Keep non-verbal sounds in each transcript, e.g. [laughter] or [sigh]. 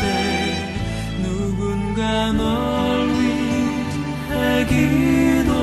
때 누군가 널 위해 기도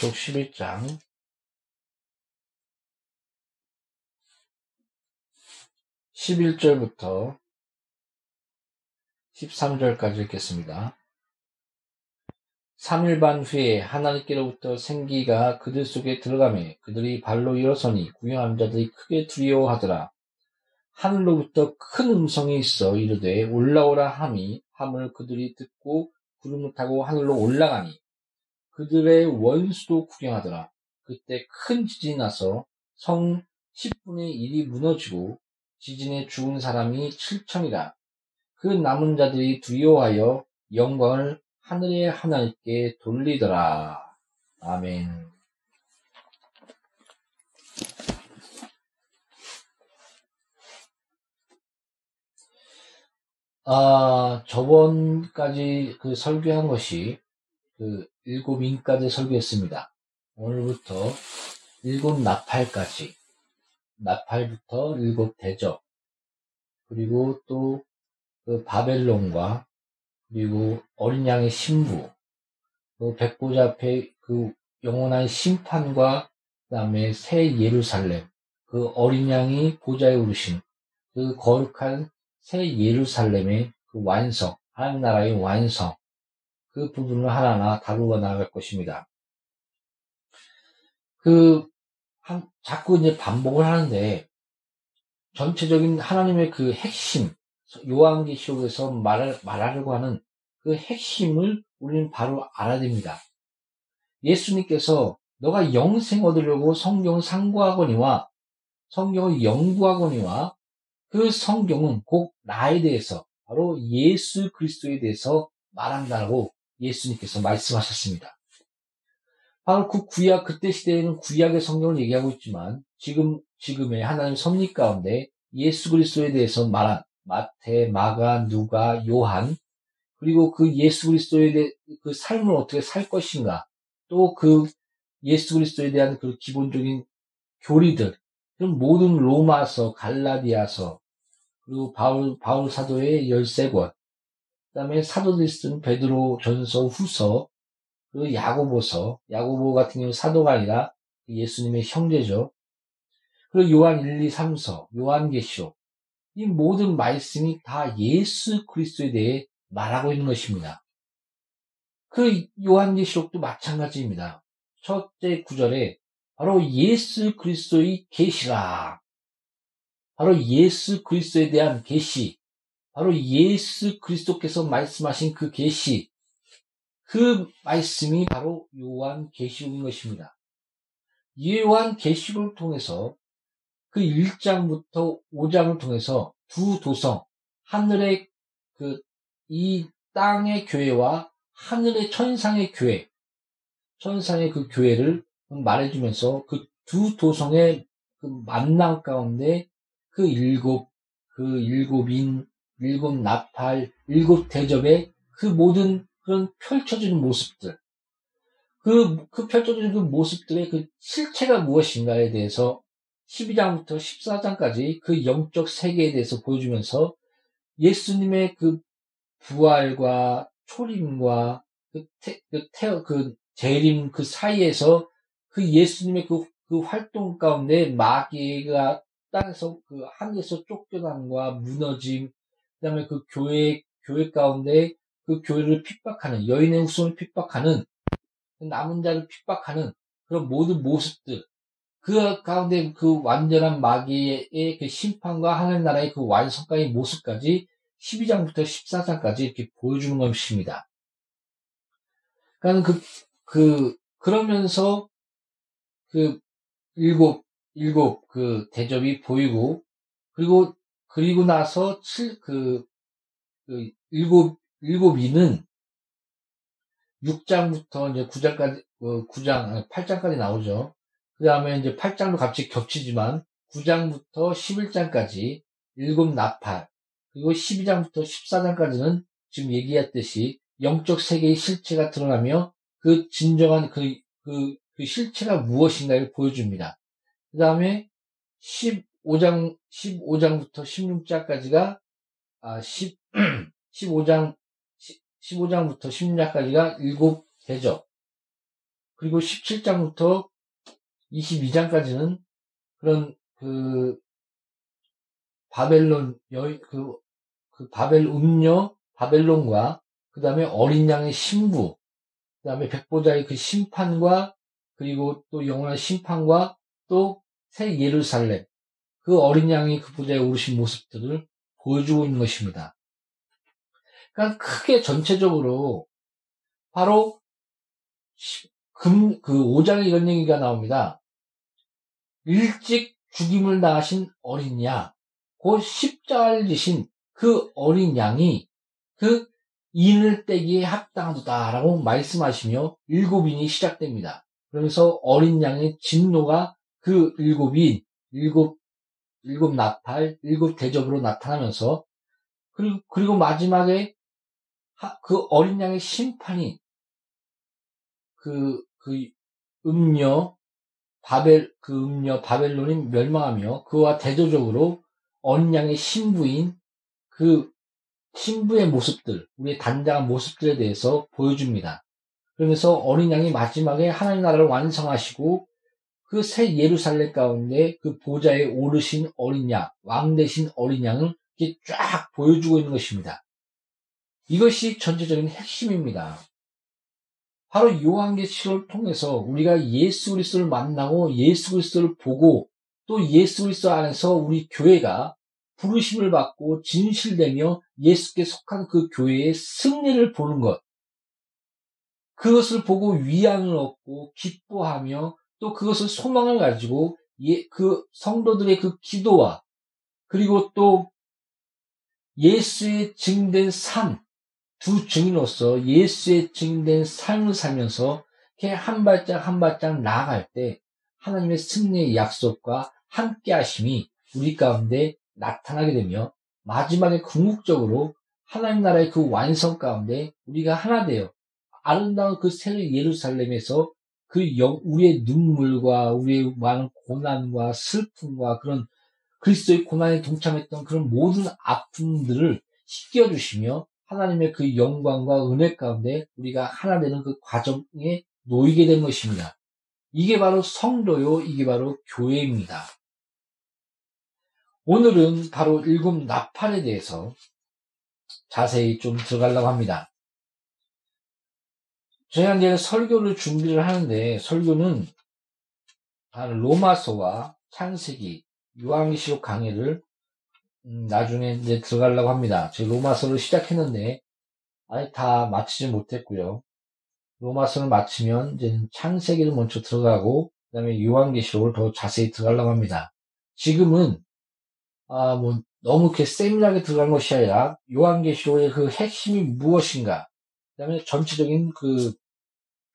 계시록 11장 11절부터 13절까지 읽겠습니다. 3일 반 후에 하나님께로부터 생기가 그들 속에 들어가매 그들이 발로 일어서니 구경한 자들이 크게 두려워하더라. 하늘로부터 큰 음성이 있어 이르되 올라오라 함이 함을 그들이 듣고 구름을 타고 하늘로 올라가니 그들의 원수도 구경하더라. 그때 큰 지진이 나서 성 10분의 1이 무너지고 지진에 죽은 사람이 7천이라. 그 남은 자들이 두려워하여 영광을 하늘의 하나님께 돌리더라. 아멘. 아, 저번까지 그 설교한 것이 그 일곱 인까지 설교했습니다. 오늘부터 일곱 나팔까지, 나팔부터 일곱 대적, 그리고 또 그 바벨론과 그리고 어린 양의 신부, 그 백보자 앞에 그 영원한 심판과 그다음에 새 예루살렘, 그 어린 양이 보좌에 오르신 그 거룩한 새 예루살렘의 그 완성, 하나님 나라의 완성, 그 부분을 하나하나 다루어 나갈 것입니다. 그, 한, 자꾸 이제 반복을 하는데, 전체적인 하나님의 그 핵심, 요한계시록에서 말, 말하려고 하는 그 핵심을 우리는 바로 알아야 됩니다. 예수님께서 너가 영생 얻으려고 성경을 상고하거니와 성경을 연구하거니와 그 성경은 곧 나에 대해서 바로 예수 그리스도에 대해서 말한다고 예수님께서 말씀하셨습니다. 바로 그 구약 그때 시대에는 구약의 성경을 얘기하고 있지만 지금 지금의 하나님 섭리 가운데 예수 그리스도에 대해서 말한 마태, 마가, 누가, 요한 그리고 그 예수 그리스도에 대해 그 삶을 어떻게 살 것인가 또 그 예수 그리스도에 대한 그 기본적인 교리들 그런 모든 로마서, 갈라디아서 그리고 바울 바울 사도의 열세 권 그다음에 사도들이 쓴 베드로 전서 후서 그 야고보서 야고보 같은 경우 사도가 아니라 예수님의 형제죠. 그리고 요한 1, 2, 3서 요한계시록 이 모든 말씀이 다 예수 그리스도에 대해 말하고 있는 것입니다. 그 요한계시록도 마찬가지입니다. 첫째 구절에 바로 예수 그리스도의 계시라. 바로 예수 그리스도에 대한 계시. 바로 예수 그리스도께서 말씀하신 그 계시. 그 말씀이 바로 요한 계시록인 것입니다. 요한 계시록을 통해서 그 1장부터 5장을 통해서 두 도성, 하늘의 그 이 땅의 교회와 하늘의 천상의 교회, 천상의 그 교회를 말해주면서 그 두 도성의 그 만남 가운데 그 일곱, 그 일곱인, 일곱 나팔, 일곱 대접의 그 모든 그런 펼쳐지는 모습들, 그, 그 펼쳐지는 그 모습들의 그 실체가 무엇인가에 대해서 12장부터 14장까지 그 영적 세계에 대해서 보여주면서 예수님의 그 부활과 초림과 그, 태, 그, 태, 그 재림 그 사이에서 그 예수님의 그, 그 활동 가운데 마귀가 땅에서 그 하늘에서 쫓겨남과 무너짐, 그 다음에 그 교회, 교회 가운데 그 교회를 핍박하는, 여인의 후손을 핍박하는, 그 남은 자를 핍박하는 그런 모든 모습들, 그 가운데 그 완전한 마귀의 그 심판과 하늘 나라의 그 완성까지 모습까지 12장부터 14장까지 이렇게 보여주는 것입니다. 그러니까 그, 그, 그러면서 그 일곱, 일곱 그 대접이 보이고, 그리고, 그리고 나서 칠, 그, 그 일곱, 일곱 이는 6장부터 이제 9장까지, 9장, 8장까지 나오죠. 그 다음에 이제 8장도 같이 겹치지만 9장부터 11장까지 일곱 나팔 그리고 12장부터 14장까지는 지금 얘기했듯이 영적 세계의 실체가 드러나며 그 진정한 그, 그, 그 실체가 무엇인가를 보여줍니다. 그 다음에 15장, 15장부터 16장까지가, 아, 10, 15장, 15장부터 16장까지가 일곱 대접. 그리고 17장부터 22장까지는 그런 그 바벨론 여 그, 그 바벨 음녀 바벨론과 그 다음에 어린 양의 신부 그 다음에 백보자의 그 심판과 그리고 또 영원한 심판과 또 새 예루살렘 그 어린 양이 그 보좌에 오르신 모습들을 보여주고 있는 것입니다. 그러니까 크게 전체적으로 바로 금, 그 5장에 이런 얘기가 나옵니다. 일찍 죽임을 당하신 어린 양, 곧 십자가를 지신 그 어린 양이 그 인을 떼기에 합당하다라고 말씀하시며 일곱인이 시작됩니다. 그러면서 어린 양의 진노가 그 일곱인, 일곱, 일곱 나팔, 일곱 대접으로 나타나면서 그리고, 그리고 마지막에 그 어린 양의 심판이 그, 그 음녀, 바벨 그 음녀 바벨론이 멸망하며 그와 대조적으로 어린 양의 신부인 그 신부의 모습들, 우리의 단장한 모습들에 대해서 보여줍니다. 그러면서 어린 양이 마지막에 하나님 나라를 완성하시고 그 새 예루살렘 가운데 그 보좌에 오르신 어린 양, 왕 대신 어린 양을 이렇게 쫙 보여주고 있는 것입니다. 이것이 전체적인 핵심입니다. 바로 요한계시록을 통해서 우리가 예수 그리스도를 만나고 예수 그리스도를 보고 또 예수 그리스도 안에서 우리 교회가 부르심을 받고 진실되며 예수께 속한 그 교회의 승리를 보는 것. 그것을 보고 위안을 얻고 기뻐하며 또 그것을 소망을 가지고 예, 그 성도들의 그 기도와 그리고 또 예수의 증된 삶, 두 증인으로서 예수의 증된 삶을 살면서 한 발짝 한 발짝 나아갈 때 하나님의 승리의 약속과 함께 하심이 우리 가운데 나타나게 되며 마지막에 궁극적으로 하나님 나라의 그 완성 가운데 우리가 하나 되어 아름다운 그새 예루살렘에서 그 영, 우리의 눈물과 우리의 많은 고난과 슬픔과 그런 그리스도의 고난에 동참했던 그런 모든 아픔들을 씻겨주시며 하나님의 그 영광과 은혜 가운데 우리가 하나 되는 그 과정에 놓이게 된 것입니다. 이게 바로 성도요, 이게 바로 교회입니다. 오늘은 바로 일곱 나팔에 대해서 자세히 좀 들어가려고 합니다. 저희가 이제 설교를 준비를 하는데 설교는 로마서와 창세기, 유황시록 강의를 음, 나중에 이제 들어가려고 합니다. 제 로마서를 시작했는데 아직 다 마치지 못했고요. 로마서를 마치면 이제 창세기를 먼저 들어가고 그다음에 요한계시록을 더 자세히 들어가려고 합니다. 지금은 아, 뭐 너무 이렇게 세밀하게 들어간 것이 아니라 요한계시록의 그 핵심이 무엇인가, 그다음에 전체적인 그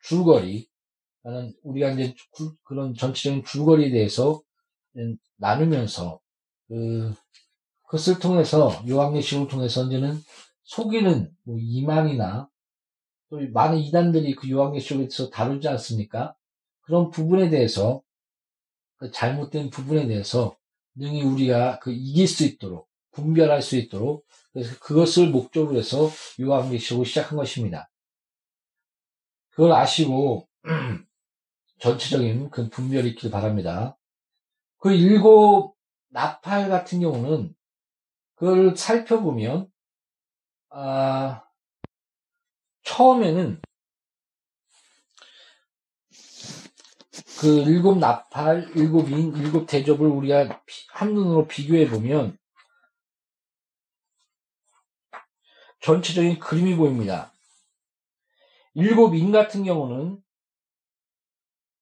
줄거리, 나는 우리가 이제 그런 전체적인 줄거리에 대해서 나누면서 그 그것을 통해서 요한계시록을 통해서 이제는 속이는 뭐 이만이나 또 많은 이단들이 그 요한계시록에서 다루지 않습니까? 그런 부분에 대해서 그 잘못된 부분에 대해서 능히 우리가 그 이길 수 있도록 분별할 수 있도록 그래서 그것을 목적으로 해서 요한계시록을 시작한 것입니다. 그걸 아시고 [clears throat] 전체적인 그 분별이 있길 바랍니다. 그 일곱 나팔 같은 경우는 그걸 살펴보면 아, 처음에는 그 일곱 나팔, 일곱 인, 일곱 대접을 우리가 한눈으로 비교해 보면 전체적인 그림이 보입니다. 일곱 인 같은 경우는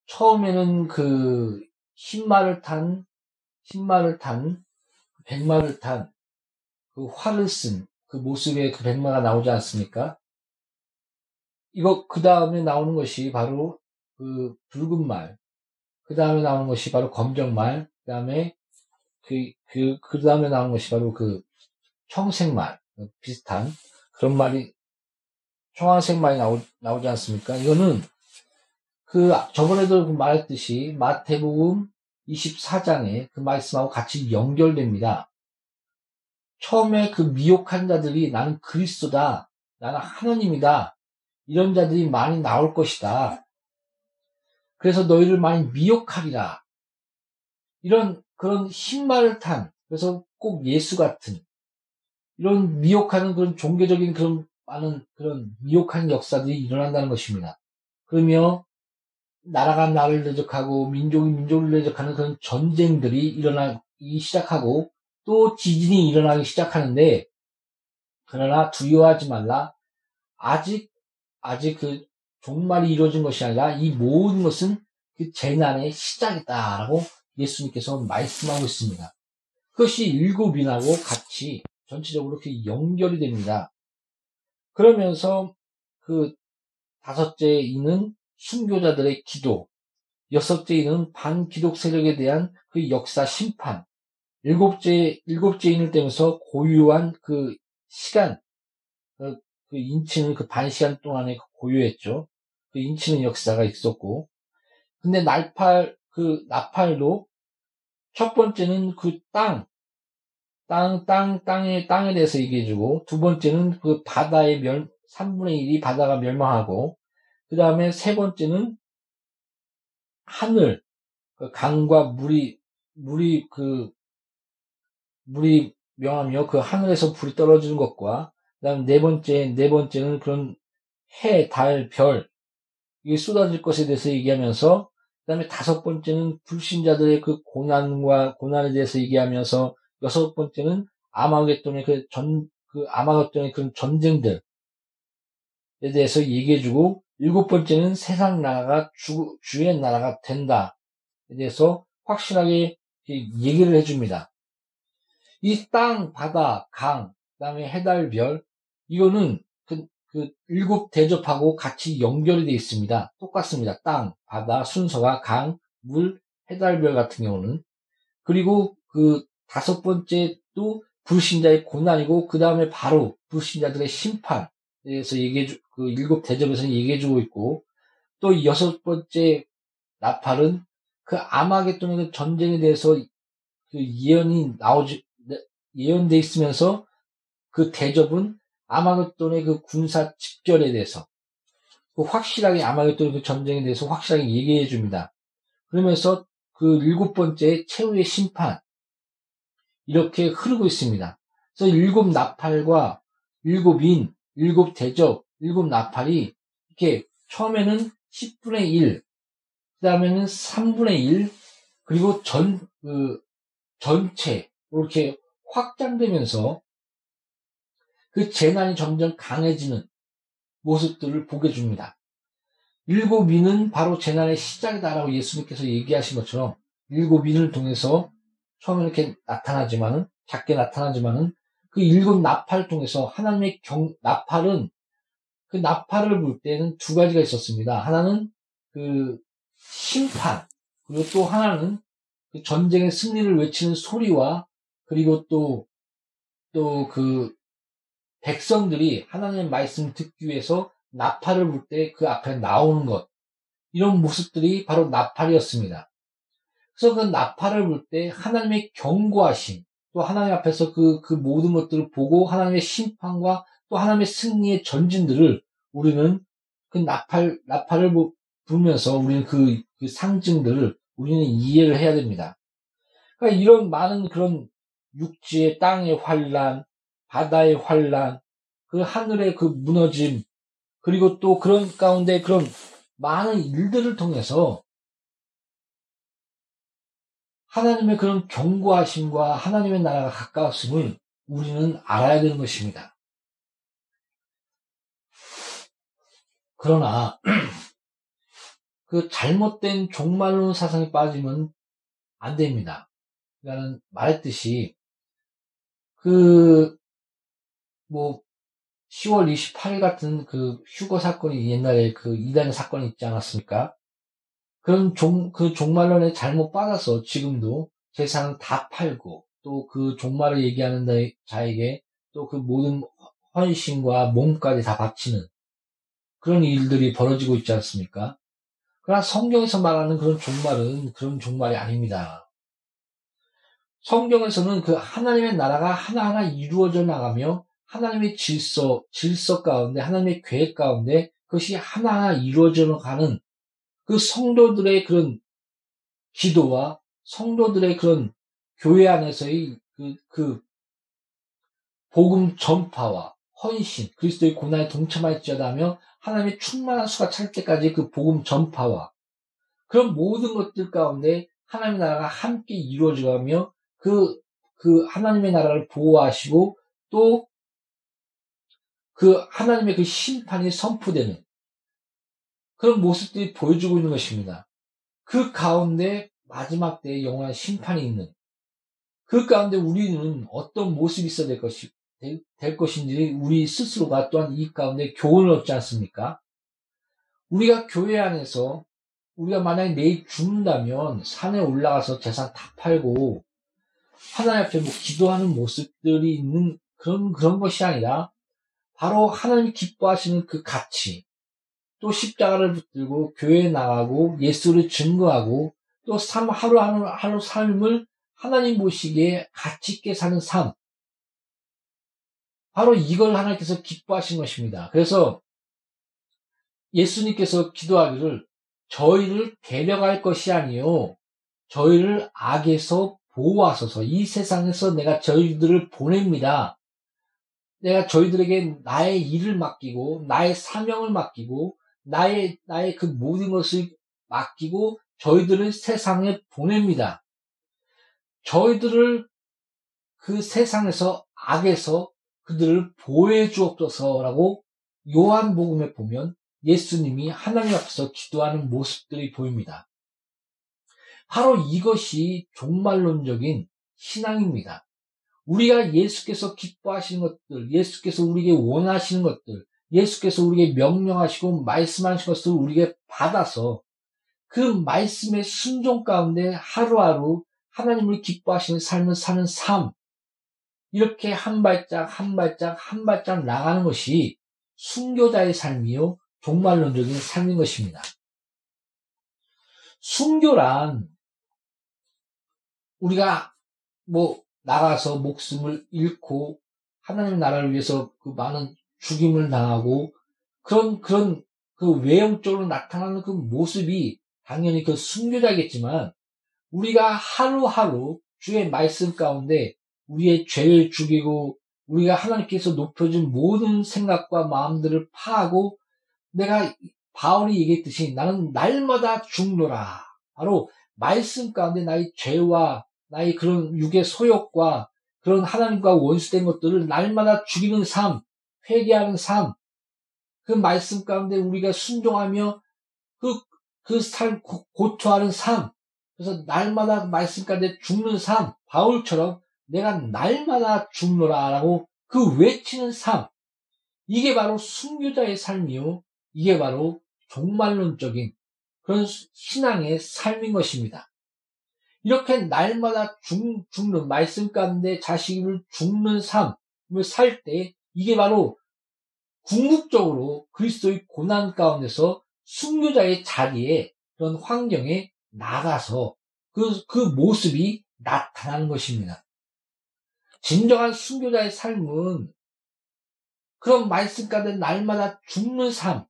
처음에는 그 흰말을 탄, 흰말을 탄, 백말을 탄, 그 활을 쓴 그 모습의 그 백마가 나오지 않습니까? 이거 그 다음에 나오는 것이 바로 그 붉은 말, 그 다음에 나오는 것이 바로 검정 말, 그 다음에 그, 그, 그 다음에 나오는 것이 바로 그 청색 말, 비슷한 그런 말이, 청황색 말이 나오, 나오지 않습니까? 이거는 그 저번에도 그 말했듯이 마태복음 24장에 그 말씀하고 같이 연결됩니다. 처음에 그 미혹한 자들이 나는 그리스도다, 나는 하나님이다, 이런 자들이 많이 나올 것이다. 그래서 너희를 많이 미혹하리라. 이런 그런 흰말을 탄 그래서 꼭 예수 같은 이런 미혹하는 그런 종교적인 그런 많은 그런 미혹한 역사들이 일어난다는 것입니다. 그러며 나라가 나를 대적하고 민족이 민족을 대적하는 그런 전쟁들이 일어나기 시작하고 또 지진이 일어나기 시작하는데 그러나 두려워하지 말라. 아직 아직 그 종말이 이루어진 것이 아니라 이 모든 것은 그 재난의 시작이다라고 예수님께서 말씀하고 있습니다. 그것이 일곱 인하고 같이 전체적으로 그 연결이 됩니다. 그러면서 그 다섯째 인은 순교자들의 기도, 여섯째 인은 반기독 세력에 대한 그 역사 심판, 일곱째, 일곱째 인을 떼면서 고유한 그 시간, 그, 그 인치는 그 반 시간 동안에 고유했죠. 그 인치는 역사가 있었고, 근데 날팔, 그 나팔도 첫 번째는 그 땅, 땅, 땅, 땅의, 땅에 대해서 얘기해주고, 두 번째는 그 바다의 멸, 3분의 1이 바다가 멸망하고, 그 다음에 세 번째는 하늘, 그 강과 물이, 물이 그, 물이 명하며 그 하늘에서 불이 떨어지는 것과, 그 다음 네 번째, 네 번째는 그런 해, 달, 별, 이게 쏟아질 것에 대해서 얘기하면서 그 다음에 다섯 번째는 불신자들의 그 고난과 고난에 대해서 얘기하면서 여섯 번째는 아마겟돈의 그 전, 그 아마겟돈의 그런 전쟁들에 대해서 얘기해주고 일곱 번째는 세상 나라가 주, 주의 나라가 된다에 대해서 확실하게 얘기를 해줍니다. 이 땅, 바다, 강, 그 다음에 해달, 별, 이거는 그, 그 일곱 대접하고 같이 연결이 되어 있습니다. 똑같습니다. 땅, 바다, 순서가 강, 물, 해달 별 같은 경우는. 그리고 그 다섯 번째도 불신자의 고난이고, 그 다음에 바로 불신자들의 심판에 대해서 얘기해 주, 그 일곱 대접에서 얘기해 주고 있고, 또 여섯 번째 나팔은 그 아마겟돈의 그 전쟁에 대해서 그 예언이 나오지, 예언돼 있으면서 그 대접은 아마겟돈의 그 군사 집결에 대해서 그 확실하게 아마겟돈의 그 전쟁에 대해서 확실하게 얘기해 줍니다. 그러면서 그 일곱 번째 최후의 심판 이렇게 흐르고 있습니다. 그래서 일곱 나팔과 일곱 인, 일곱 대접, 일곱 나팔이 이렇게 처음에는 10분의 1, 그 다음에는 3분의 1, 그리고 전, 그, 전체, 이렇게 확장되면서 그 재난이 점점 강해지는 모습들을 보게 줍니다. 일곱 인은 바로 재난의 시작이다라고 예수님께서 얘기하신 것처럼 일곱 인을 통해서 처음에 이렇게 나타나지만은 작게 나타나지만은 그 일곱 나팔을 통해서 하나님의 경 나팔은 그 나팔을 불 때는 두 가지가 있었습니다. 하나는 그 심판 그리고 또 하나는 그 전쟁의 승리를 외치는 소리와 그리고 또 또 그 백성들이 하나님의 말씀을 듣기 위해서 나팔을 불 때 그 앞에 나오는 것 이런 모습들이 바로 나팔이었습니다. 그래서 그 나팔을 불 때 하나님의 경고하심 또 하나님 앞에서 그, 그 모든 것들을 보고 하나님의 심판과 또 하나님의 승리의 전진들을 우리는 그 나팔, 나팔을 부르면서 우리는 그, 그 상징들을 우리는 이해를 해야 됩니다. 그러니까 이런 많은 그런 육지의 땅의 환란, 바다의 환란, 그 하늘의 그 무너짐, 그리고 또 그런 가운데 그런 많은 일들을 통해서 하나님의 그런 경고하심과 하나님의 나라가 가까웠음을 우리는 알아야 되는 것입니다. 그러나 [clears throat] 그 잘못된 종말론 사상에 빠지면 안 됩니다. 그러니까 말했듯이 그 뭐 10월 28일 같은 그 휴거 사건이 옛날에 그 이단의 사건이 있지 않았습니까? 그런 종, 그 종말론에 잘못 빠져서 지금도 재산을 다 팔고 또 그 종말을 얘기하는 자에게 또 그 모든 헌신과 몸까지 다 바치는 그런 일들이 벌어지고 있지 않습니까? 그러나 성경에서 말하는 그런 종말은 그런 종말이 아닙니다. 성경에서는 그 하나님의 나라가 하나하나 이루어져 나가며 하나님의 질서, 질서 가운데, 하나님의 계획 가운데 그것이 하나하나 이루어져 가는 그 성도들의 그런 기도와 성도들의 그런 교회 안에서의 그, 그 복음 전파와 헌신, 그리스도의 고난에 동참할지어다며 하나님의 충만한 수가 찰 때까지 그 복음 전파와 그런 모든 것들 가운데 하나님의 나라가 함께 이루어져가며 그, 그 하나님의 나라를 보호하시고 또 그 하나님의 그 심판이 선포되는 그런 모습들이 보여주고 있는 것입니다. 그 가운데 마지막 때에 영원한 심판이 있는 그 가운데 우리는 어떤 모습이 있어야 될 것이 될 것인지 우리 스스로가 또한 이 가운데 교훈을 얻지 않습니까? 우리가 교회 안에서 우리가 만약에 내일 죽는다면 산에 올라가서 재산 다 팔고 하나님 앞에 뭐 기도하는 모습들이 있는 그런 그런 것이 아니라 바로 하나님이 기뻐하시는 그 가치 또 십자가를 붙들고 교회에 나가고 예수를 증거하고 또 삶 하루 하루 하루 삶을 하나님 보시기에 가치 있게 사는 삶 바로 이걸 하나님께서 기뻐하신 것입니다. 그래서 예수님께서 기도하기를 저희를 데려갈 것이 아니요 저희를 악에서 보호하소서 이 세상에서 내가 저희들을 보냅니다. 내가 저희들에게 나의 일을 맡기고 나의 사명을 맡기고 나의, 나의 그 모든 것을 맡기고 저희들을 세상에 보냅니다. 저희들을 그 세상에서 악에서 그들을 보호해 주옵소서라고 요한복음에 보면 예수님이 하나님 앞에서 기도하는 모습들이 보입니다. 바로 이것이 종말론적인 신앙입니다. 우리가 예수께서 기뻐하시는 것들, 예수께서 우리에게 원하시는 것들, 예수께서 우리에게 명령하시고 말씀하신 것을 우리에게 받아서 그 말씀의 순종 가운데 하루하루 하나님을 기뻐하시는 삶을 사는 삶, 이렇게 한 발짝 한 발짝 한 발짝 나가는 것이 순교자의 삶이요 종말론적인 삶인 것입니다. 순교란 우리가 뭐 나가서 목숨을 잃고 하나님 나라를 위해서 그 많은 죽임을 당하고 그런 그런 그 외형적으로 나타나는 그 모습이 당연히 그 순교자겠지만 우리가 하루하루 주의 말씀 가운데 우리의 죄를 죽이고 우리가 하나님께서 높여준 모든 생각과 마음들을 파하고 내가 바울이 얘기했듯이 나는 날마다 죽노라. 바로 말씀 가운데 나의 죄와 나의 그런 육의 소욕과 그런 하나님과 원수된 것들을 날마다 죽이는 삶, 회개하는 삶, 그 말씀 가운데 우리가 순종하며 그, 그 삶, 고토하는 삶, 그래서 날마다 말씀 가운데 죽는 삶, 바울처럼 내가 날마다 죽노라라고 그 외치는 삶. 이게 바로 순교자의 삶이요. 이게 바로 종말론적인 그런 신앙의 삶인 것입니다. 이렇게 날마다 죽, 죽는 말씀 가운데 자식을 죽는 삶을 살 때 이게 바로 궁극적으로 그리스도의 고난 가운데서 순교자의 자리에 그런 환경에 나가서 그, 그 모습이 나타나는 것입니다. 진정한 순교자의 삶은 그런 말씀 가운데 날마다 죽는 삶,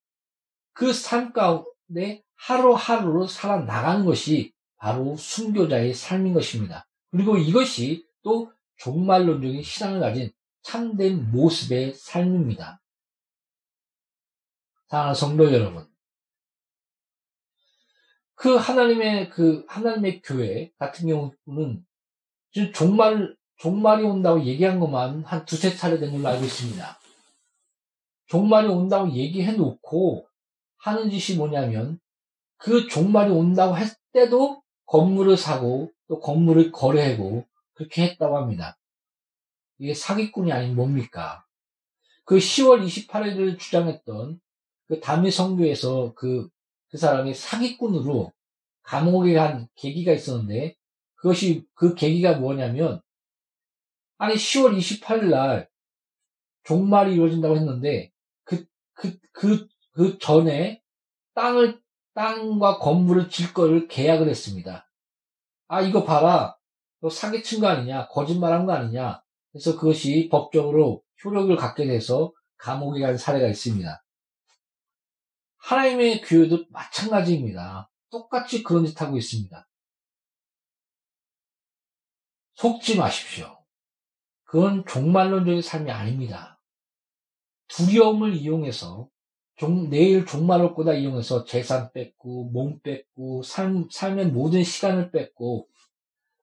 그 삶 가운데 하루하루로 살아나가는 것이 바로 순교자의 삶인 것입니다. 그리고 이것이 또 종말론적인 신앙을 가진 참된 모습의 삶입니다. 사랑하는 성도 여러분. 그 하나님의 그 하나님의 교회 같은 경우는 종말 종말이 온다고 얘기한 것만 한 두세 차례 된 걸로 알고 있습니다. 종말이 온다고 얘기해 놓고 하는 짓이 뭐냐면 그 종말이 온다고 했을 때도 건물을 사고 또 건물을 거래하고 그렇게 했다고 합니다. 이게 사기꾼이 아닌 뭡니까? 그 10월 28일을 주장했던 그 담임 성교에서 그, 그 사람이 사기꾼으로 감옥에 간 계기가 있었는데 그것이 그 계기가 뭐냐면 아니 10월 28일 날 종말이 이루어진다고 했는데 그 그 그 그 전에 땅을 땅과 건물을 질 거를 계약을 했습니다. 아 이거 봐라 너 사기친 거 아니냐 거짓말한 거 아니냐 그래서 그것이 법적으로 효력을 갖게 돼서 감옥에 간 사례가 있습니다. 하나님의 교회도 마찬가지입니다. 똑같이 그런 짓 하고 있습니다. 속지 마십시오. 그건 종말론적인 삶이 아닙니다. 두려움을 이용해서 종, 내일 종말을 거다 이용해서 재산 뺏고 몸 뺏고 삶, 삶의 모든 시간을 뺏고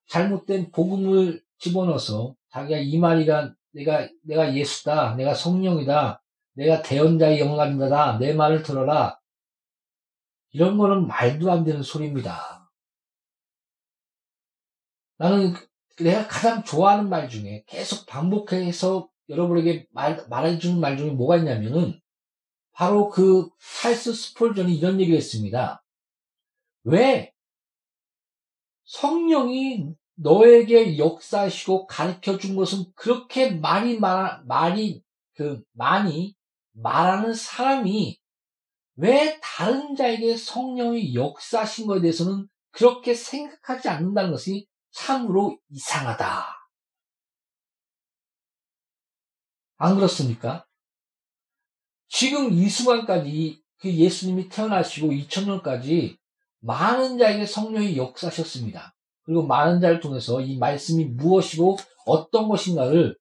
잘못된 복음을 집어넣어서 자기가 이 말이가 내가 내가 예수다. 내가 성령이다. 내가 대언자의 자다. 내 말을 들어라. 이런 거는 말도 안 되는 소리입니다. 나는 내가 가장 좋아하는 말 중에 계속 반복해서 여러분에게 말, 말해주는 말 중에 뭐가 있냐면은 바로 그 찰스 스폴전이 이런 얘기를 했습니다. 왜? 성령이 너에게 역사하시고 가르쳐 준 것은 그렇게 많이 말, 많이, 그, 많이 말하는 사람이 왜 다른 자에게 성령이 역사하신 것에 대해서는 그렇게 생각하지 않는다는 것이 참으로 이상하다. 안 그렇습니까? 지금 이 순간까지 그 예수님이 태어나시고 2000년까지 많은 자에게 성령이 역사하셨습니다. 그리고 많은 자를 통해서 이 말씀이 무엇이고 어떤 것인가를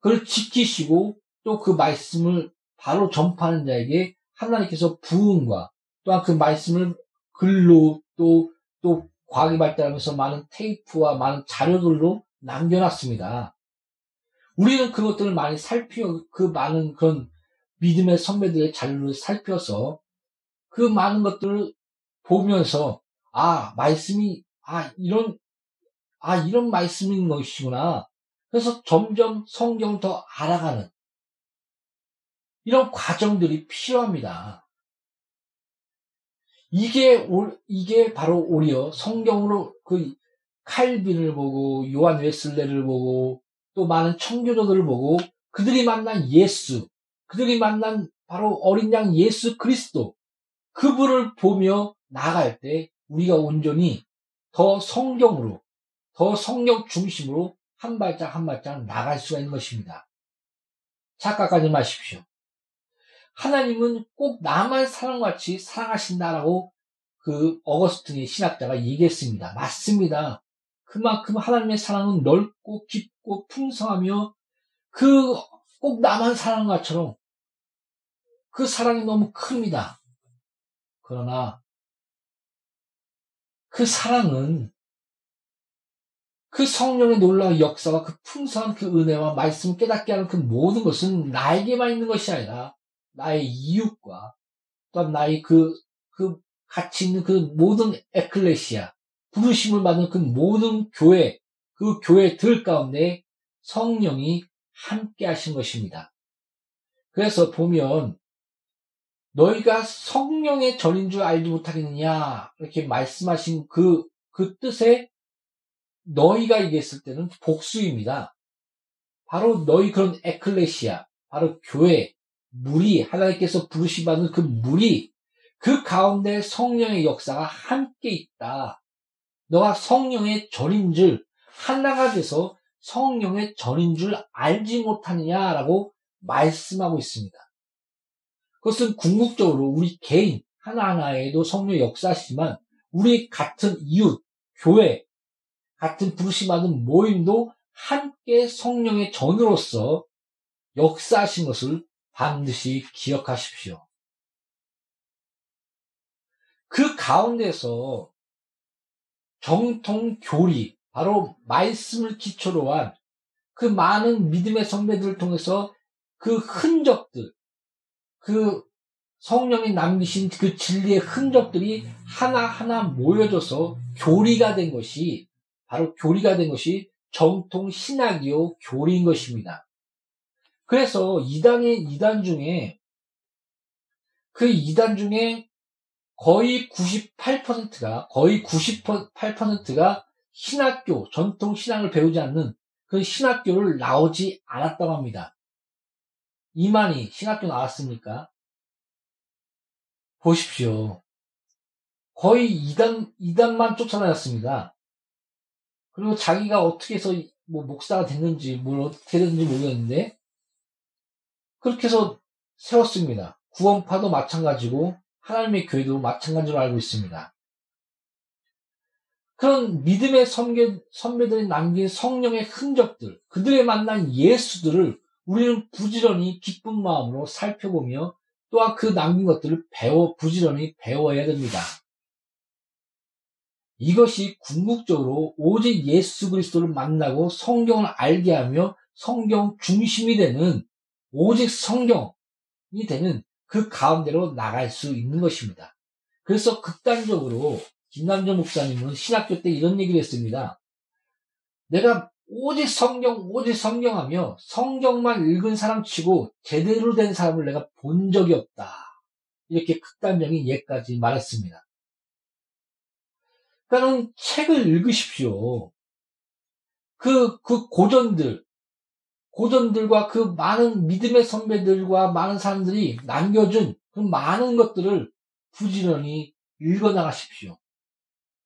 그걸 지키시고 또 그 말씀을 바로 전파하는 자에게 하나님께서 부흥과 또한 그 말씀을 글로 또, 또 과학이 발달하면서 많은 테이프와 많은 자료들로 남겨놨습니다. 우리는 그것들을 많이 살펴, 그 많은 그런 믿음의 선배들의 자료를 살펴서 그 많은 것들을 보면서, 아, 말씀이, 아, 이런, 아, 이런 말씀인 것이구나. 그래서 점점 성경을 더 알아가는 이런 과정들이 필요합니다. 이게, 이게 바로 오히려 성경으로 그 칼빈을 보고 요한 웨슬레를 보고 또 많은 청교도들을 보고 그들이 만난 예수, 그들이 만난 바로 어린 양 예수 그리스도 그분을 보며 나갈 때 우리가 온전히 더 성경으로 더 성경 중심으로 한 발짝 한 발짝 나갈 수가 있는 것입니다. 착각하지 마십시오. 하나님은 꼭 나만 사랑같이 사랑하신다라고 그 어거스틴의 신학자가 얘기했습니다. 맞습니다. 그만큼 하나님의 사랑은 넓고 깊고 풍성하며 그 꼭 나만 사랑한 것처럼 그 사랑이 너무 큽니다. 그러나 그 사랑은 그 성령의 놀라운 역사와 그 풍성한 그 은혜와 말씀을 깨닫게 하는 그 모든 것은 나에게만 있는 것이 아니라 나의 이웃과 또한 나의 그, 그 같이 있는 그 모든 에클레시아, 부르심을 받는 그 모든 교회, 그 교회들 가운데 성령이 함께 하신 것입니다. 그래서 보면 너희가 성령의 전인 줄 알지 못하겠느냐 이렇게 말씀하신 그, 그 뜻에 너희가 얘기했을 때는 복수입니다. 바로 너희 그런 에클레시아, 바로 교회, 무리, 하나님께서 부르시받는 그 무리, 그 가운데 성령의 역사가 함께 있다. 너가 성령의 전인 줄, 하나가 돼서 성령의 전인 줄 알지 못하느냐라고 말씀하고 있습니다. 그것은 궁극적으로 우리 개인 하나하나에도 성령 역사시지만 우리 같은 이웃, 교회, 같은 부르심받은 모임도 함께 성령의 전으로서 역사하신 것을 반드시 기억하십시오. 그 가운데서 정통 교리, 바로 말씀을 기초로 한 그 많은 믿음의 선배들을 통해서 그 흔적들, 그 성령이 남기신 그 진리의 흔적들이 하나하나 모여져서 교리가 된 것이, 바로 교리가 된 것이 정통 신학이요, 교리인 것입니다. 그래서 이단의 이단 중에 그 이단 중에 거의 98%가 거의 98%가 신학교 전통 신앙을 배우지 않는 그 신학교를 나오지 않았다고 합니다. 이만희 신학교 나왔습니까? 보십시오. 거의 이단 이단만 쫓아다녔습니다. 그리고 자기가 어떻게 해서 뭐 목사가 됐는지 뭘 어떻게 됐는지 모르겠는데 그렇게 해서 세웠습니다. 구원파도 마찬가지고 하나님의 교회도 마찬가지로 알고 있습니다. 그런 믿음의 선배, 선배들이 남긴 성령의 흔적들, 그들의 만난 예수들을 우리는 부지런히 기쁜 마음으로 살펴보며 또한 그 남긴 것들을 배워, 부지런히 배워야 됩니다. 이것이 궁극적으로 오직 예수 그리스도를 만나고 성경을 알게 하며 성경 중심이 되는 오직 성경이 되는 그 가운데로 나갈 수 있는 것입니다. 그래서 극단적으로 김남정 목사님은 신학교 때 이런 얘기를 했습니다. 내가 오직 성경, 오직 성경하며 성경만 읽은 사람 치고 제대로 된 사람을 내가 본 적이 없다. 이렇게 극단적인 예까지 말했습니다. 그러니까 책을 읽으십시오. 그, 그 고전들, 고전들과 그 많은 믿음의 선배들과 많은 사람들이 남겨준 그 많은 것들을 부지런히 읽어나가십시오.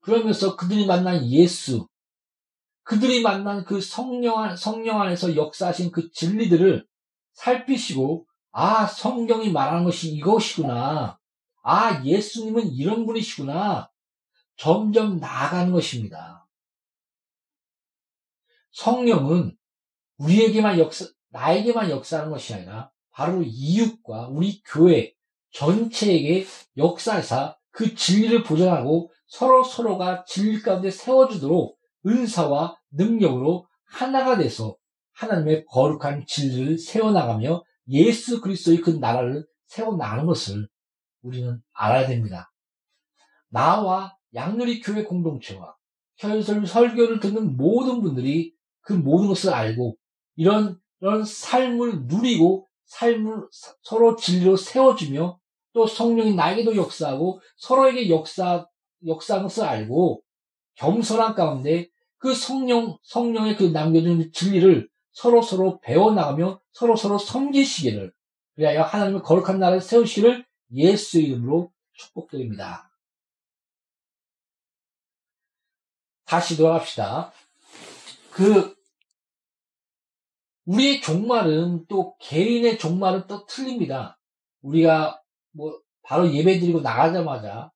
그러면서 그들이 만난 예수, 그들이 만난 그 성령, 성령 안에서 역사하신 그 진리들을 살피시고, 아, 성경이 말하는 것이 이것이구나. 아, 예수님은 이런 분이시구나. 점점 나아가는 것입니다. 성령은 우리에게만 역사, 나에게만 역사하는 것이 아니라 바로 이웃과 우리 교회, 전체에게 역사에서 그 진리를 보존하고 서로 서로가 진리 가운데 세워주도록 은사와 능력으로 하나가 돼서 하나님의 거룩한 진리를 세워나가며 예수 그리스도의 그 나라를 세워나가는 것을 우리는 알아야 됩니다. 나와 양누리 교회 공동체와 현설 설교를 듣는 모든 분들이 그 모든 것을 알고 이런 이런 삶을 누리고 삶을 서로 진리로 세워주며 또 성령이 나에게도 역사하고 서로에게 역사 역사하는 것을 알고 겸손한 가운데 그 성령 성령의 그 남겨준 진리를 서로 서로 배워 나가며 서로 서로 섬기시기를 그리하여 하나님의 거룩한 나라를 세우시기를 예수의 이름으로 축복드립니다. 다시 돌아갑시다. 그 우리의 종말은 또 개인의 종말은 또 틀립니다. 우리가 뭐 바로 예배 드리고 나가자마자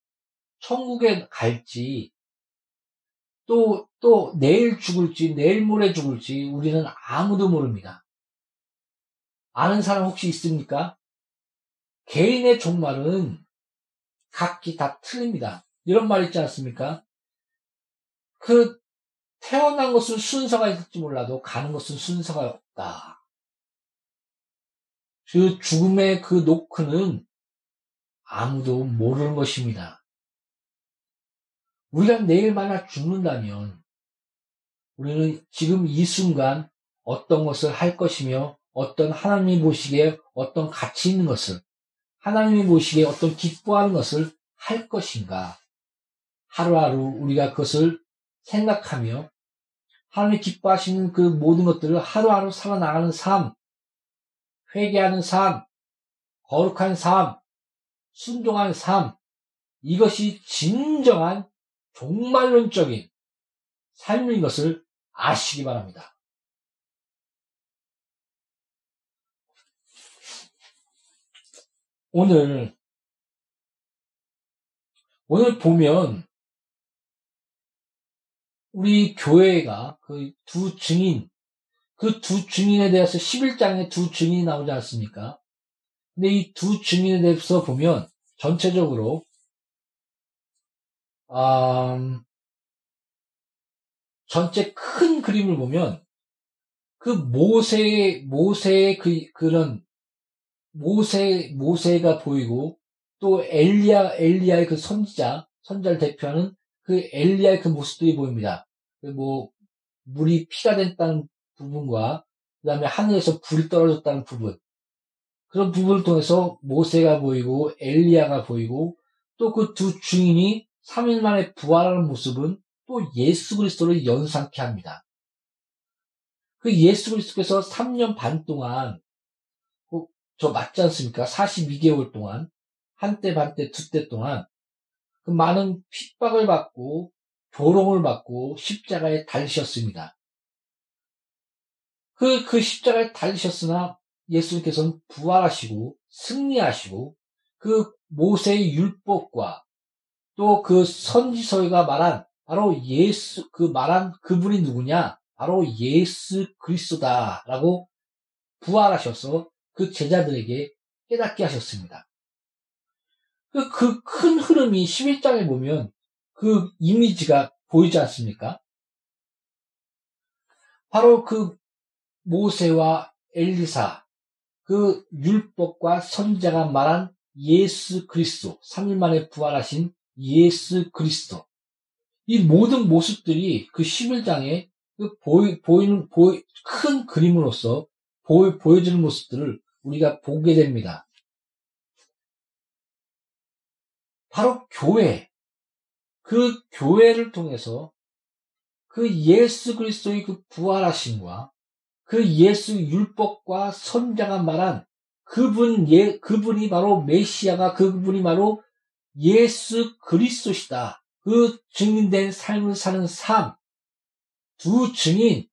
천국에 갈지 또, 또 내일 죽을지 내일 모레 죽을지 우리는 아무도 모릅니다. 아는 사람 혹시 있습니까? 개인의 종말은 각기 다 틀립니다. 이런 말 있지 않습니까? 그 태어난 것은 순서가 있을지 몰라도 가는 것은 순서가 없다. 그 죽음의 그 노크는 아무도 모르는 것입니다. 우리가 내일 만나 죽는다면 우리는 지금 이 순간 어떤 것을 할 것이며 어떤 하나님이 보시기에 어떤 가치 있는 것을 하나님이 보시기에 어떤 기뻐하는 것을 할 것인가? 하루하루 우리가 그것을 생각하며 하나님이 기뻐하시는 그 모든 것들을 하루하루 살아나가는 삶, 회개하는 삶, 거룩한 삶, 순종한 삶, 이것이 진정한 종말론적인 삶인 것을 아시기 바랍니다. 오늘, 오늘 보면 우리 교회가 그 두 증인, 그 두 증인에 대해서 11장에 두 증인이 나오지 않습니까? 근데 이 두 증인에 대해서 보면 전체적으로, 음, 전체 큰 그림을 보면 그 모세의, 모세의 그, 그런, 모세, 모세가 보이고 또 엘리야, 엘리야의 그 선지자, 선자를 대표하는 그 엘리야의 그 모습들이 보입니다. 그뭐 물이 피가 됐다는 부분과 그 다음에 하늘에서 불이 떨어졌다는 부분 그런 부분을 통해서 모세가 보이고 엘리야가 보이고 또 그 두 주인이 3일 만에 부활하는 모습은 또 예수 그리스도를 연상케 합니다. 그 예수 그리스도께서 3년 반 동안 그저 맞지 않습니까? 42개월 동안 한때 반때 두 때 동안 그 많은 핍박을 받고 조롱을 받고 십자가에 달리셨습니다. 그, 그 십자가에 달리셨으나 예수님께서는 부활하시고 승리하시고 그 모세의 율법과 또 그 선지서가 말한 바로 예수, 그 말한 그분이 누구냐? 바로 예수 그리스도다라고 부활하셔서 그 제자들에게 깨닫게 하셨습니다. 그 큰 흐름이 11장에 보면 그 이미지가 보이지 않습니까? 바로 그 모세와 엘리사, 그 율법과 선자가 말한 예수 그리스도, 3일 만에 부활하신 예수 그리스도. 이 모든 모습들이 그 11장에 그 보이, 보이는, 보이, 큰 그림으로서 보여, 보여지는 모습들을 우리가 보게 됩니다. 바로 교회, 그 교회를 통해서 그 예수 그리스도의 그 부활하심과 그 예수 율법과 선자가 말한 그분 예 그분이 바로 메시아가 그분이 바로 예수 그리스도시다. 그 증인된 삶을 사는 삶. 두 증인.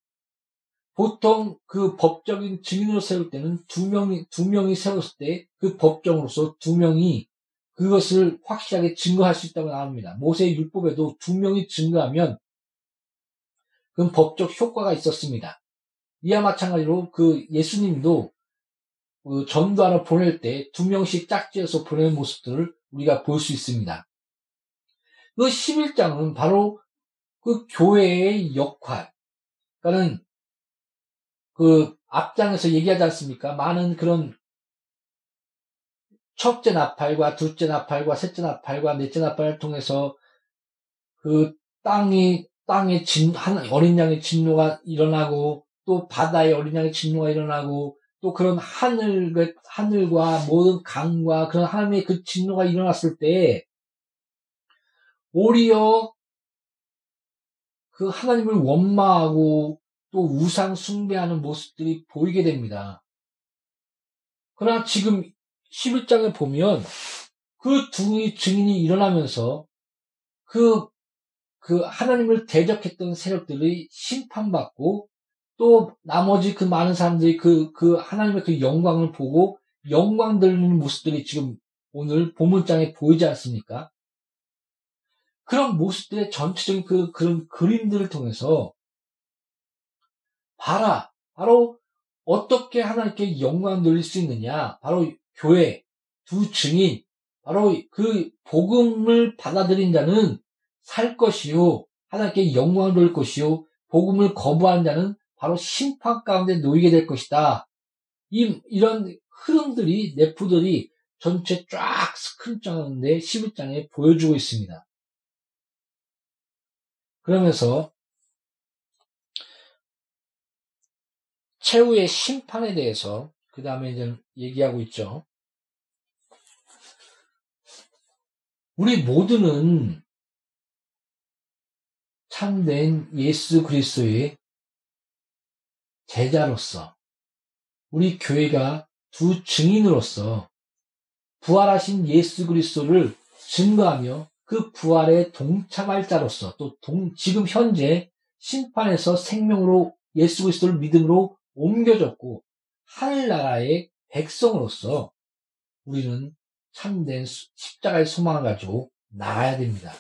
보통 그 법적인 증인으로 세울 때는 두 명이, 두 명이 세웠을 때 그 법정으로서 두 명이 그것을 확실하게 증거할 수 있다고 나옵니다. 모세의 율법에도 두 명이 증거하면 그건 법적 효과가 있었습니다. 이와 마찬가지로 그 예수님도 그 전도하러 보낼 때 두 명씩 짝지어서 보내는 모습들을 우리가 볼 수 있습니다. 그 11장은 바로 그 교회의 역할, 그러니까는 그 앞장에서 얘기하지 않습니까? 많은 그런 첫째 나팔과 둘째 나팔과 셋째 나팔과 넷째 나팔을 통해서 그 땅이 땅에 진, 어린 양의 진노가 일어나고 또 바다에 어린 양의 진노가 일어나고 또 그런 하늘, 그 하늘과 모든 강과 그런 하나님의 그 진노가 일어났을 때 오히려 그 하나님을 원망하고 또 우상 숭배하는 모습들이 보이게 됩니다. 그러나 지금 11장에 보면 그 두 증인이 일어나면서 그, 그 하나님을 대적했던 세력들이 심판받고 또 나머지 그 많은 사람들이 그, 그 하나님의 그 영광을 보고 영광 들리는 모습들이 지금 오늘 보문장에 보이지 않습니까? 그런 모습들의 전체적인 그, 그런 그림들을 통해서 봐라. 바로 어떻게 하나님께 영광 돌릴 수 있느냐. 바로 교회, 두 증인, 바로 그 복음을 받아들인 자는 살 것이요. 하나님께 영광을 돌릴 것이요. 복음을 거부한 자는 바로 심판 가운데 놓이게 될 것이다. 이, 이런 흐름들이, 내푸들이 전체 쫙 스크린장인데 11장에 보여주고 있습니다. 그러면서 최후의 심판에 대해서 그 다음에 이제 얘기하고 있죠. 우리 모두는 참된 예수 그리스도의 제자로서 우리 교회가 두 증인으로서 부활하신 예수 그리스도를 증거하며 그 부활에 동참할 자로서 또 동, 지금 현재 심판에서 생명으로 예수 그리스도를 믿음으로 옮겨졌고 하늘나라의 백성으로서 우리는 참된 십자가의 소망을 가지고 나가야 됩니다.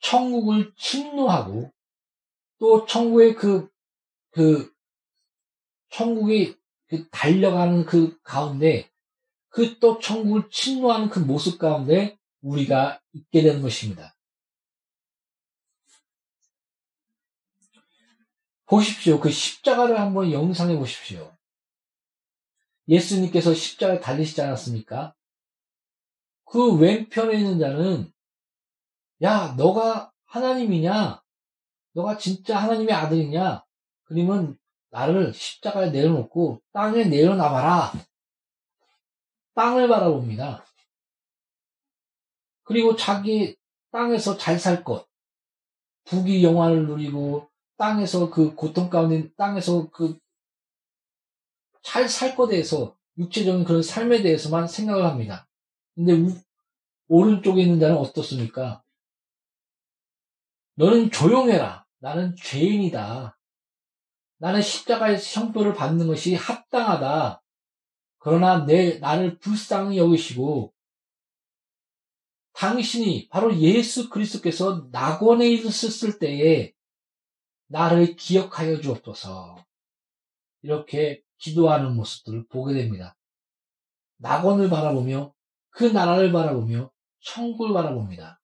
천국을 침노하고 또 천국의 그, 그, 천국이 그 달려가는 그 가운데 그 또 천국을 침노하는 그 모습 가운데 우리가 있게 되는 것입니다. 보십시오. 그 십자가를 한번 영상해 보십시오. 예수님께서 십자가에 달리시지 않았습니까? 그 왼편에 있는 자는 야, 너가 하나님이냐? 너가 진짜 하나님의 아들이냐? 그러면 나를 십자가에 내려놓고 땅에 내려놔봐라. 땅을 바라봅니다. 그리고 자기 땅에서 잘 살 것, 부귀 영화를 누리고 땅에서 그 고통 가운데 땅에서 그 잘 살 것에 대해서 육체적인 그런 삶에 대해서만 생각을 합니다. 근데 우, 오른쪽에 있는 자는 어떻습니까? 너는 조용해라. 나는 죄인이다. 나는 십자가에서 형벌을 받는 것이 합당하다. 그러나 내 나를 불쌍히 여기시고 당신이 바로 예수 그리스도께서 낙원에 있었을 때에 나를 기억하여 주옵소서. 이렇게 기도하는 모습들을 보게 됩니다. 낙원을 바라보며 그 나라를 바라보며 천국을 바라봅니다.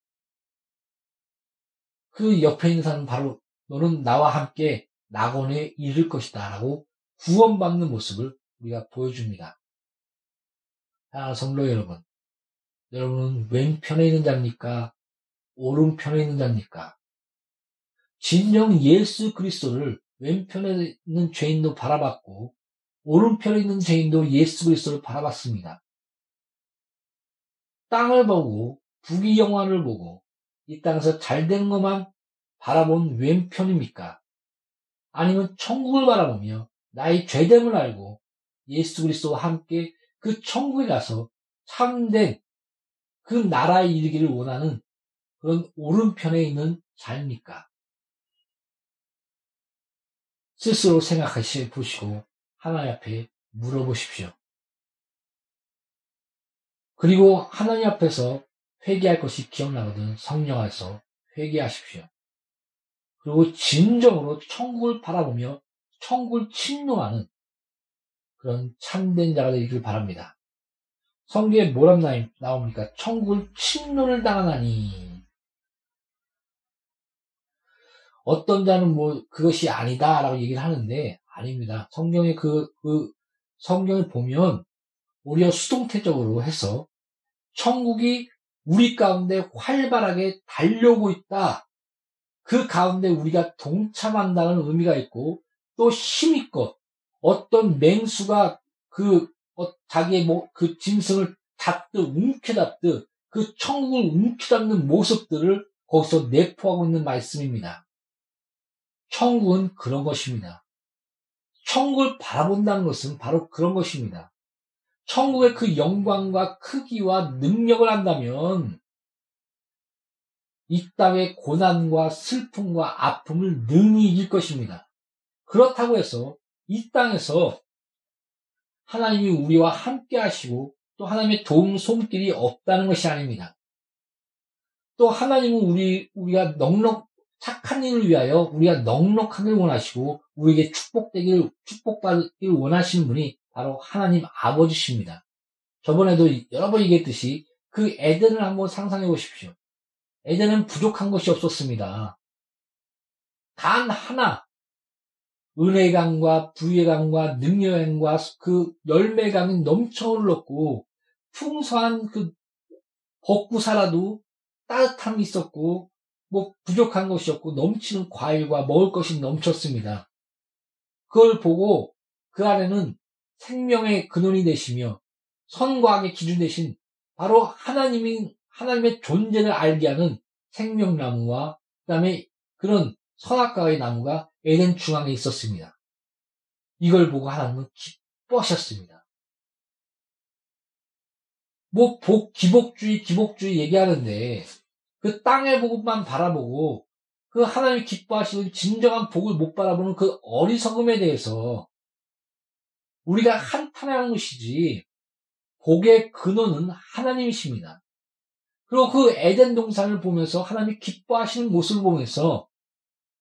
그 옆에 있는 사람은 바로 너는 나와 함께 낙원에 이를 것이다 라고 구원받는 모습을 우리가 보여줍니다. 아, 성도 여러분. 여러분은 왼편에 있는 자입니까? 오른편에 있는 자입니까? 진정 예수 그리스도를 왼편에 있는 죄인도 바라봤고 오른편에 있는 죄인도 예수 그리스도를 바라봤습니다. 땅을 보고 부귀 영화를 보고 이 땅에서 잘 되는 것만 바라본 왼편입니까? 아니면 천국을 바라보며 나의 죄됨을 알고 예수 그리스도와 함께 그 천국에 가서 참된 그 나라에 이르기를 원하는 그런 오른편에 있는 자입니까? 스스로 생각하시 보시고 하나님 앞에 물어보십시오. 그리고 하나님 앞에서 회개할 것이 기억나거든 성령에서 회개하십시오. 그리고 진정으로 천국을 바라보며 천국을 침노하는 그런 참된 자가 되길 바랍니다. 성경에 뭐라 나옵니까? 천국을 침노를 당하나니. 어떤 자는 뭐 그것이 아니다라고 얘기를 하는데 아닙니다. 성경에 그, 그 성경을 보면 오히려 수동태적으로 해서 천국이 우리 가운데 활발하게 달려오고 있다. 그 가운데 우리가 동참한다는 의미가 있고 또 힘있고 어떤 맹수가 그 어, 자기의 뭐, 그 짐승을 잡듯 움켜잡듯 그 천국을 움켜잡는 모습들을 거기서 내포하고 있는 말씀입니다. 천국은 그런 것입니다. 천국을 바라본다는 것은 바로 그런 것입니다. 천국의 그 영광과 크기와 능력을 한다면 이 땅의 고난과 슬픔과 아픔을 능히 이길 것입니다. 그렇다고 해서 이 땅에서 하나님이 우리와 함께 하시고 또 하나님의 도움 손길이 없다는 것이 아닙니다. 또 하나님은 우리, 우리가 넉넉, 착한 일을 위하여 우리가 넉넉하길 원하시고 우리에게 축복되길, 축복받길 원하시는 분이 바로 하나님 아버지십니다. 저번에도 여러 번 얘기했듯이 그 에덴을 한번 상상해 보십시오. 에덴은 부족한 것이 없었습니다. 단 하나, 은혜의 강과 부의 강과 능력의 강과 그 열매 강이 넘쳐 흘렀고, 풍성한 그 벗고 살아도 따뜻함이 있었고, 뭐 부족한 것이 없고 넘치는 과일과 먹을 것이 넘쳤습니다. 그걸 보고 그 안에는 생명의 근원이 되시며 선과학의 기준 대신 바로 하나님이 하나님의 존재를 알게 하는 생명나무와 그다음에 그런 선악과의 나무가 에덴 중앙에 있었습니다. 이걸 보고 하나님은 기뻐하셨습니다. 뭐 복, 기복주의, 기복주의 얘기하는데 그 땅의 복만 바라보고 그 하나님이 기뻐하시는 진정한 복을 못 바라보는 그 어리석음에 대해서 우리가 한탄하는 것이지 복의 근원은 하나님이십니다. 그리고 그 에덴 동산을 보면서 하나님이 기뻐하시는 모습을 보면서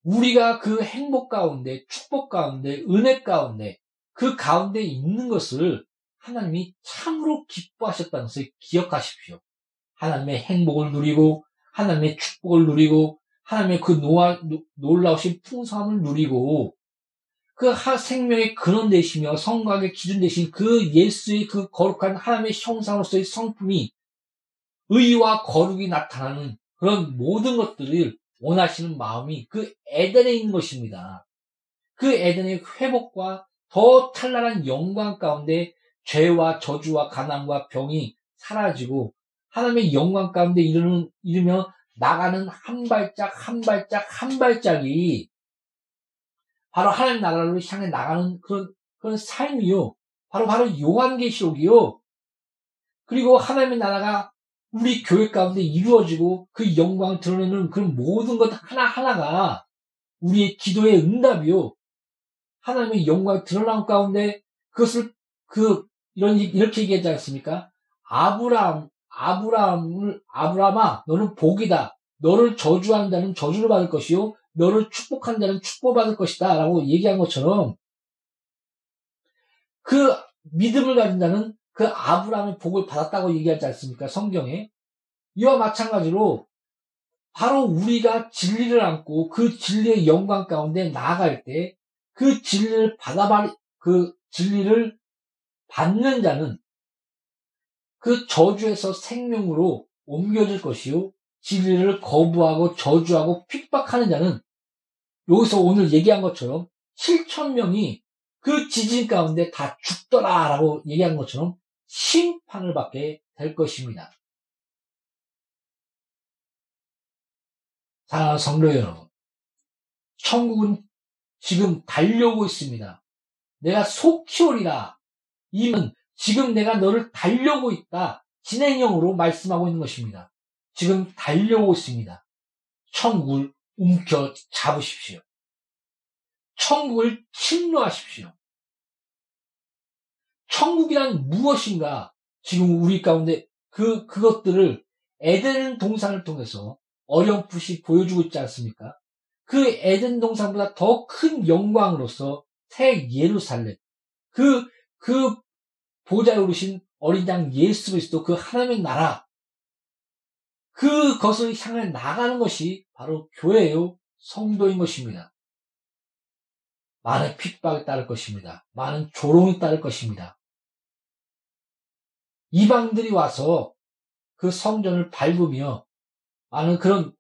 우리가 그 행복 가운데, 축복 가운데, 은혜 가운데, 그 가운데 있는 것을 하나님이 참으로 기뻐하셨다는 것을 기억하십시오. 하나님의 행복을 누리고, 하나님의 축복을 누리고, 하나님의 그 노아, 놀라우신 풍성함을 누리고, 그 생명의 근원 되시며 성곽의 기준 되신 그 예수의 그 거룩한 하나님의 형상으로서의 성품이 의와 거룩이 나타나는 그런 모든 것들을 원하시는 마음이 그 에덴에 있는 것입니다. 그 에덴의 회복과 더 찬란한 영광 가운데 죄와 저주와 가난과 병이 사라지고 하나님의 영광 가운데 이르는, 이르며 나가는 한 발짝 한 발짝 한 발짝이 바로 하나님 나라를 향해 나가는 그런, 그런 삶이요. 바로, 바로 요한계시록이요. 그리고 하나님의 나라가 우리 교회 가운데 이루어지고 그 영광을 드러내는 그런 모든 것 하나하나가 우리의 기도의 응답이요. 하나님의 영광이 드러난 가운데 그것을 그, 이런, 이렇게 얘기하지 않습니까? 아브라함, 아브라함을, 아브라함아, 너는 복이다. 너를 저주한 자는 저주를 받을 것이요. 너를 축복한 자는 축복받을 것이다. 라고 얘기한 것처럼 그 믿음을 가진 자는 그 아브라함의 복을 받았다고 얘기하지 않습니까? 성경에. 이와 마찬가지로 바로 우리가 진리를 안고 그 진리의 영광 가운데 나아갈 때 그 진리를 받아발, 그 진리를 받는 자는 그 저주에서 생명으로 옮겨질 것이요. 진리를 거부하고 저주하고 핍박하는 자는 여기서 오늘 얘기한 것처럼 7천 명이 그 지진 가운데 다 죽더라라고 얘기한 것처럼 심판을 받게 될 것입니다. 자, 성도 여러분. 천국은 지금 달려오고 있습니다. 내가 속히 오리라. 이는 지금 내가 너를 달려오고 있다. 진행형으로 말씀하고 있는 것입니다. 지금 달려오고 있습니다. 천국을 움켜 잡으십시오. 천국을 침노하십시오. 천국이란 무엇인가? 지금 우리 가운데 그, 그것들을 에덴 동산을 통해서 어렴풋이 보여주고 있지 않습니까? 그 에덴 동산보다 더 큰 영광으로서 새 예루살렘, 그, 그 보좌에 오르신 어린 양 예수 그리스도 그 하나님의 나라 그것을 향해 나가는 것이 바로 교회요 성도인 것입니다. 많은 핍박이 따를 것입니다. 많은 조롱이 따를 것입니다. 이방들이 와서 그 성전을 밟으며 많은 그런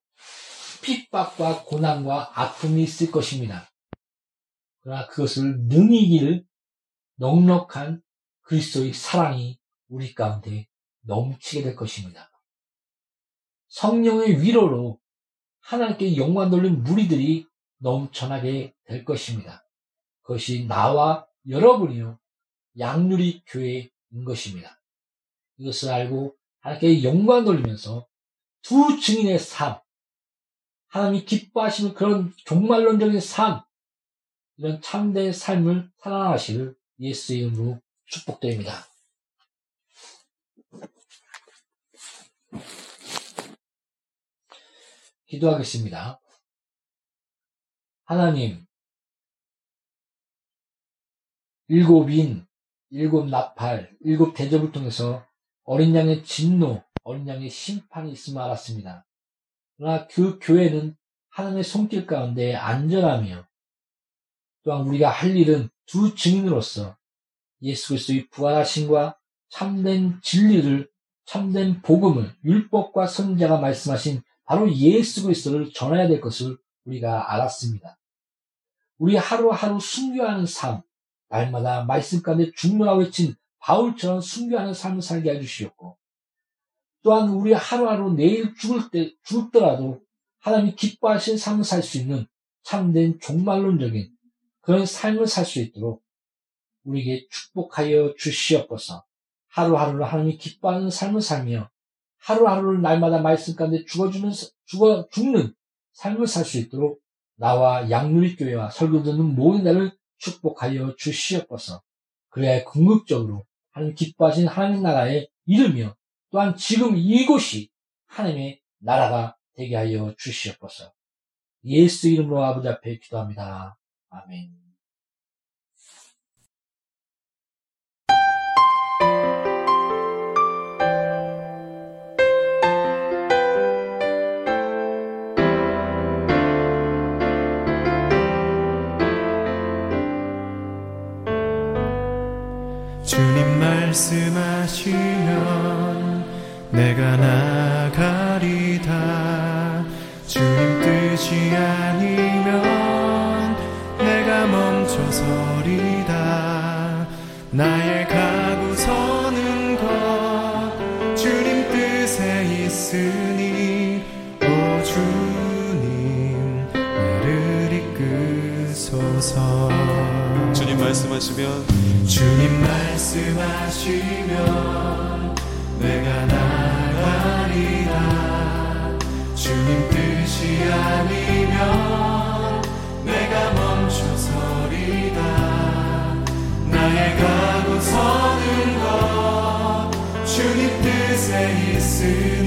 핍박과 고난과 아픔이 있을 것입니다. 그러나 그것을 능히 이길 넉넉한 그리스도의 사랑이 우리 가운데 넘치게 될 것입니다. 성령의 위로로 하나님께 영광 돌린 무리들이 넘쳐나게 될 것입니다. 그것이 나와 여러분이요 양누리 교회인 것입니다. 이것을 알고 하나님께 영광 돌리면서 두 증인의 삶, 하나님이 기뻐하시는 그런 종말론적인 삶, 이런 참된 삶을 살아가시를 예수의 이름으로 축복드립니다. 기도하겠습니다. 하나님, 일곱 인, 일곱 나팔, 일곱 대접을 통해서 어린 양의 진노, 어린 양의 심판이 있음을 알았습니다. 그러나 그 교회는 하나님의 손길 가운데 안전하며 또한 우리가 할 일은 두 증인으로서 예수 그리스도의 부활하심과 참된 진리를 참된 복음을 율법과 선자가 말씀하신 바로 예수 그리스도를 전해야 될 것을 우리가 알았습니다. 우리 하루하루 순교하는 삶, 날마다 말씀 가운데 죽노라고 외친 바울처럼 순교하는 삶을 살게 해주시옵고, 또한 우리 하루하루 내일 죽을 때, 죽더라도 하나님이 기뻐하신 삶을 살 수 있는 참된 종말론적인 그런 삶을 살 수 있도록 우리에게 축복하여 주시옵소서. 하루하루를 하나님이 기뻐하는 삶을 살며 하루하루를 날마다 말씀 가운데 죽어주는 죽어 죽는 삶을 살 수 있도록 나와 양누리 교회와 설교 듣는 모든 날을 축복하여 주시옵소서. 그래야 궁극적으로 하나님 기뻐하신 하나님 나라에 이르며 또한 지금 이곳이 하나님의 나라가 되게 하여 주시옵소서. 예수 이름으로 아버지 앞에 기도합니다. 아멘. 주님 말씀하시면 내가 나가리다. 주님 뜻이 아니면 내가 멈춰서리다. 나의 가고 서는 것 주님 뜻에 있으니 오 주님 나를 이끄소서. 주님 말씀하시면 주님 말 씀하시면 내가 나가리라. 주님 뜻이 아니면 내가 멈춰서리다 나의 가고 서는 것 주님 뜻에 있으니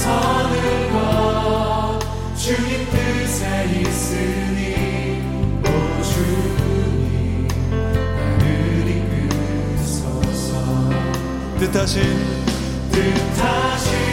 선을과 주님 뜻에 있으니 오 주님 나를 이끄소서 뜻하신 뜻하신